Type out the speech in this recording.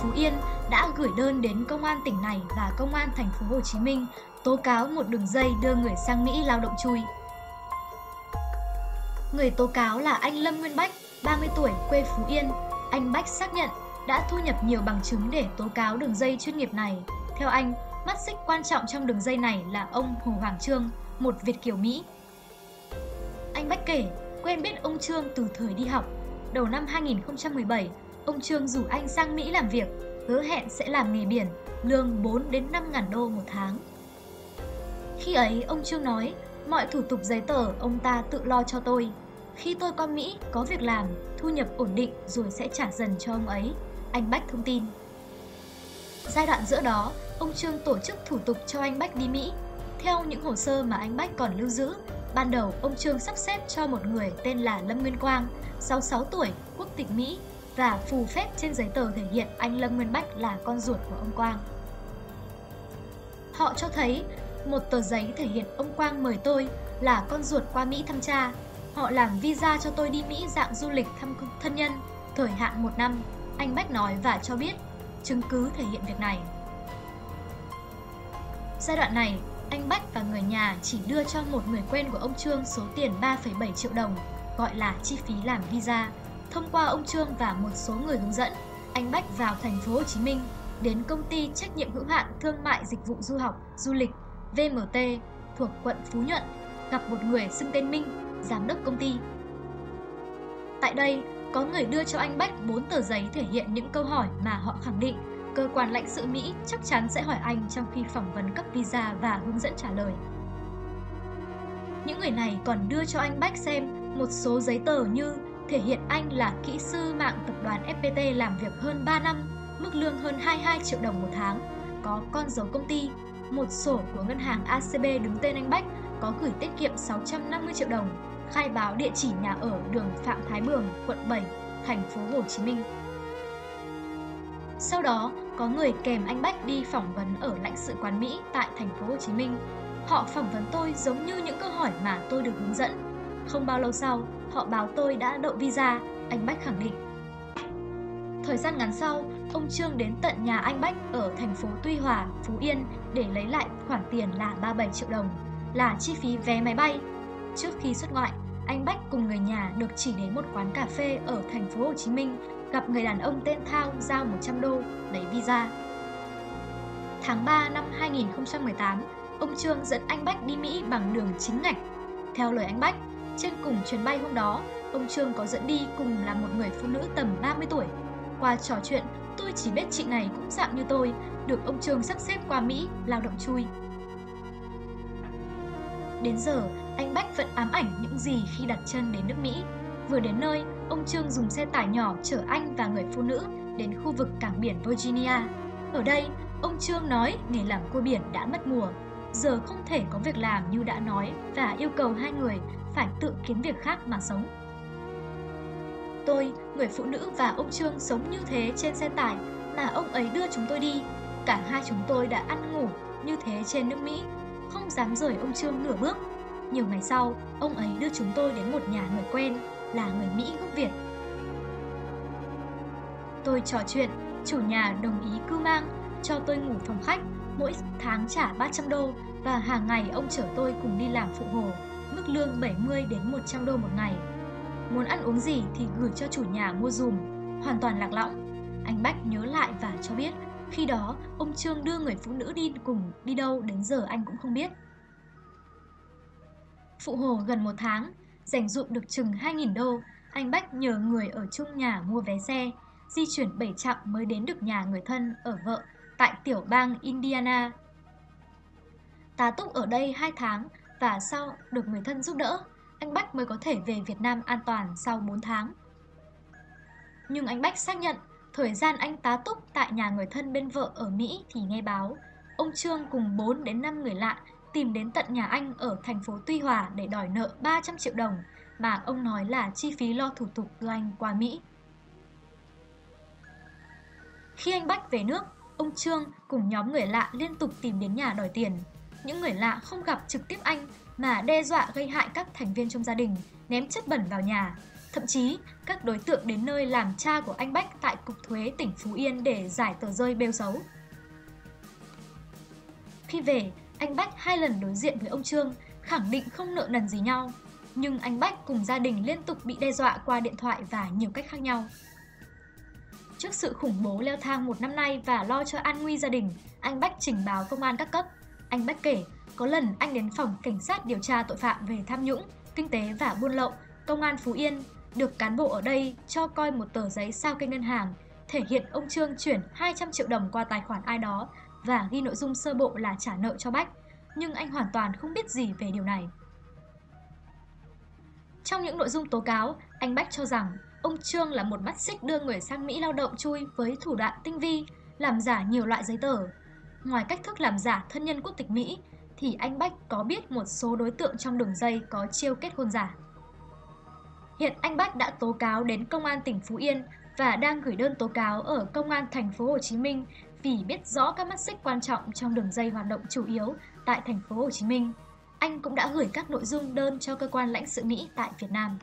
Phú Yên đã gửi đơn đến công an tỉnh này và công an thành phố Hồ Chí Minh tố cáo một đường dây đưa người sang Mỹ lao động chui. Người tố cáo là anh Lâm Nguyên Bách, 30 tuổi, quê Phú Yên. Anh Bách xác nhận đã thu nhập nhiều bằng chứng để tố cáo đường dây chuyên nghiệp này. Theo anh, mắt xích quan trọng trong đường dây này là ông Hồ Hoàng Trương, một Việt kiều Mỹ. Anh Bách kể, quen biết ông Trương từ thời đi học. Đầu năm 2017, ông Trương rủ anh sang Mỹ làm việc, hứa hẹn sẽ làm nghề biển, lương 4 đến 5 ngàn đô một tháng. Khi ấy, ông Trương nói, mọi thủ tục giấy tờ ông ta tự lo cho tôi. Khi tôi qua Mỹ, có việc làm, thu nhập ổn định rồi sẽ trả dần cho ông ấy. Anh Bách thông tin. Giai đoạn giữa đó, ông Trương tổ chức thủ tục cho anh Bách đi Mỹ. Theo những hồ sơ mà anh Bách còn lưu giữ, ban đầu ông Trương sắp xếp cho một người tên là Lâm Nguyên Quang, 66 tuổi, quốc tịch Mỹ và phù phép trên giấy tờ thể hiện anh Lâm Nguyên Bách là con ruột của ông Quang. Họ cho thấy một tờ giấy thể hiện ông Quang mời tôi là con ruột qua Mỹ thăm cha. Họ làm visa cho tôi đi Mỹ dạng du lịch thăm thân nhân, thời hạn một năm. Anh Bách nói và cho biết chứng cứ thể hiện việc này. Giai đoạn này, anh Bách và người nhà chỉ đưa cho một người quen của ông Trương số tiền 3,7 triệu đồng, gọi là chi phí làm visa. Thông qua ông Trương và một số người hướng dẫn, anh Bách vào thành phố Hồ Chí Minh đến công ty trách nhiệm hữu hạn thương mại dịch vụ du học, du lịch VMT thuộc quận Phú Nhuận gặp một người xưng tên Minh, giám đốc công ty. Tại đây, có người đưa cho anh Bách 4 tờ giấy thể hiện những câu hỏi mà họ khẳng định cơ quan lãnh sự Mỹ chắc chắn sẽ hỏi anh trong khi phỏng vấn cấp visa và hướng dẫn trả lời. Những người này còn đưa cho anh Bách xem một số giấy tờ như thể hiện anh là kỹ sư mạng tập đoàn FPT làm việc hơn 3 năm, mức lương hơn 22 triệu đồng một tháng, có con dấu công ty, một sổ của ngân hàng ACB đứng tên anh Bách có gửi tiết kiệm 650 triệu đồng, khai báo địa chỉ nhà ở đường Phạm Thái Bường, quận 7, thành phố Hồ Chí Minh. Sau đó, có người kèm anh Bách đi phỏng vấn ở lãnh sự quán Mỹ tại thành phố Hồ Chí Minh. Họ phỏng vấn tôi giống như những câu hỏi mà tôi được hướng dẫn. Không bao lâu sau, họ báo tôi đã đậu visa, anh Bách khẳng định. Thời gian ngắn sau, ông Trương đến tận nhà anh Bách ở thành phố Tuy Hòa, Phú Yên để lấy lại khoản tiền là 37 triệu đồng, là chi phí vé máy bay. Trước khi xuất ngoại, anh Bách cùng người nhà được chỉ đến một quán cà phê ở thành phố Hồ Chí Minh gặp người đàn ông tên Thao giao 100 đô lấy visa. Tháng 3 năm 2018, ông Trương dẫn anh Bách đi Mỹ bằng đường chính ngạch. Theo lời anh Bách, trên cùng chuyến bay hôm đó, ông Trương có dẫn đi cùng là một người phụ nữ tầm 30 tuổi. Qua trò chuyện, tôi chỉ biết chị này cũng dạng như tôi, được ông Trương sắp xếp qua Mỹ lao động chui. Đến giờ, anh Bách vẫn ám ảnh những gì khi đặt chân đến nước Mỹ. Vừa đến nơi, ông Trương dùng xe tải nhỏ chở anh và người phụ nữ đến khu vực cảng biển Virginia. Ở đây, ông Trương nói nghề làm cua biển đã mất mùa, giờ không thể có việc làm như đã nói và yêu cầu hai người phải tự kiếm việc khác mà sống. Tôi, người phụ nữ và ông Trương sống như thế trên xe tải mà ông ấy đưa chúng tôi đi. Cả hai chúng tôi đã ăn ngủ như thế trên nước Mỹ, không dám rời ông Trương nửa bước. Nhiều ngày sau, ông ấy đưa chúng tôi đến một nhà người quen là người Mỹ gốc Việt. Tôi trò chuyện, chủ nhà đồng ý cư mang, cho tôi ngủ phòng khách, mỗi tháng trả 300 đô và hàng ngày ông chở tôi cùng đi làm phụ hồ, mức lương 70 đến 100 đô một ngày. Muốn ăn uống gì thì gửi cho chủ nhà mua dùm, hoàn toàn lạc lõng. Anh Bách nhớ lại và cho biết, khi đó ông Trương đưa người phụ nữ đi cùng đi đâu đến giờ anh cũng không biết. Phụ hồ gần một tháng, dành dụm được chừng 2.000 đô, anh Bách nhờ người ở chung nhà mua vé xe, di chuyển 7 chặng mới đến được nhà người thân ở vợ tại tiểu bang Indiana. Tá túc ở đây 2 tháng và sau được người thân giúp đỡ, anh Bách mới có thể về Việt Nam an toàn sau 4 tháng. Nhưng anh Bách xác nhận thời gian anh tá túc tại nhà người thân bên vợ ở Mỹ thì nghe báo, ông Trương cùng 4 đến 5 người lạ tìm đến tận nhà anh ở thành phố Tuy Hòa để đòi nợ 300 triệu đồng mà ông nói là chi phí lo thủ tục đưa anh qua Mỹ. Khi anh Bách về nước, ông Trương cùng nhóm người lạ liên tục tìm đến nhà đòi tiền. Những người lạ không gặp trực tiếp anh mà đe dọa gây hại các thành viên trong gia đình, ném chất bẩn vào nhà. Thậm chí, các đối tượng đến nơi làm cha của anh Bách tại Cục Thuế tỉnh Phú Yên để giải tờ rơi bêu xấu. Khi về, anh Bách hai lần đối diện với ông Trương, khẳng định không nợ nần gì nhau. Nhưng anh Bách cùng gia đình liên tục bị đe dọa qua điện thoại và nhiều cách khác nhau. Trước sự khủng bố leo thang một năm nay và lo cho an nguy gia đình, anh Bách trình báo công an các cấp. Anh Bách kể, có lần anh đến phòng cảnh sát điều tra tội phạm về tham nhũng, kinh tế và buôn lậu, công an Phú Yên, được cán bộ ở đây cho coi một tờ giấy sao kê ngân hàng, thể hiện ông Trương chuyển 200 triệu đồng qua tài khoản ai đó và ghi nội dung sơ bộ là trả nợ cho Bách, nhưng anh hoàn toàn không biết gì về điều này. Trong những nội dung tố cáo, anh Bách cho rằng ông Trương là một mắt xích đưa người sang Mỹ lao động chui với thủ đoạn tinh vi, làm giả nhiều loại giấy tờ. Ngoài cách thức làm giả thân nhân quốc tịch Mỹ, thì anh Bách có biết một số đối tượng trong đường dây có chiêu kết hôn giả. Hiện anh Bách đã tố cáo đến công an tỉnh Phú Yên và đang gửi đơn tố cáo ở công an thành phố Hồ Chí Minh vì biết rõ các mắt xích quan trọng trong đường dây hoạt động chủ yếu tại thành phố Hồ Chí Minh. Anh cũng đã gửi các nội dung đơn cho cơ quan lãnh sự Mỹ tại Việt Nam.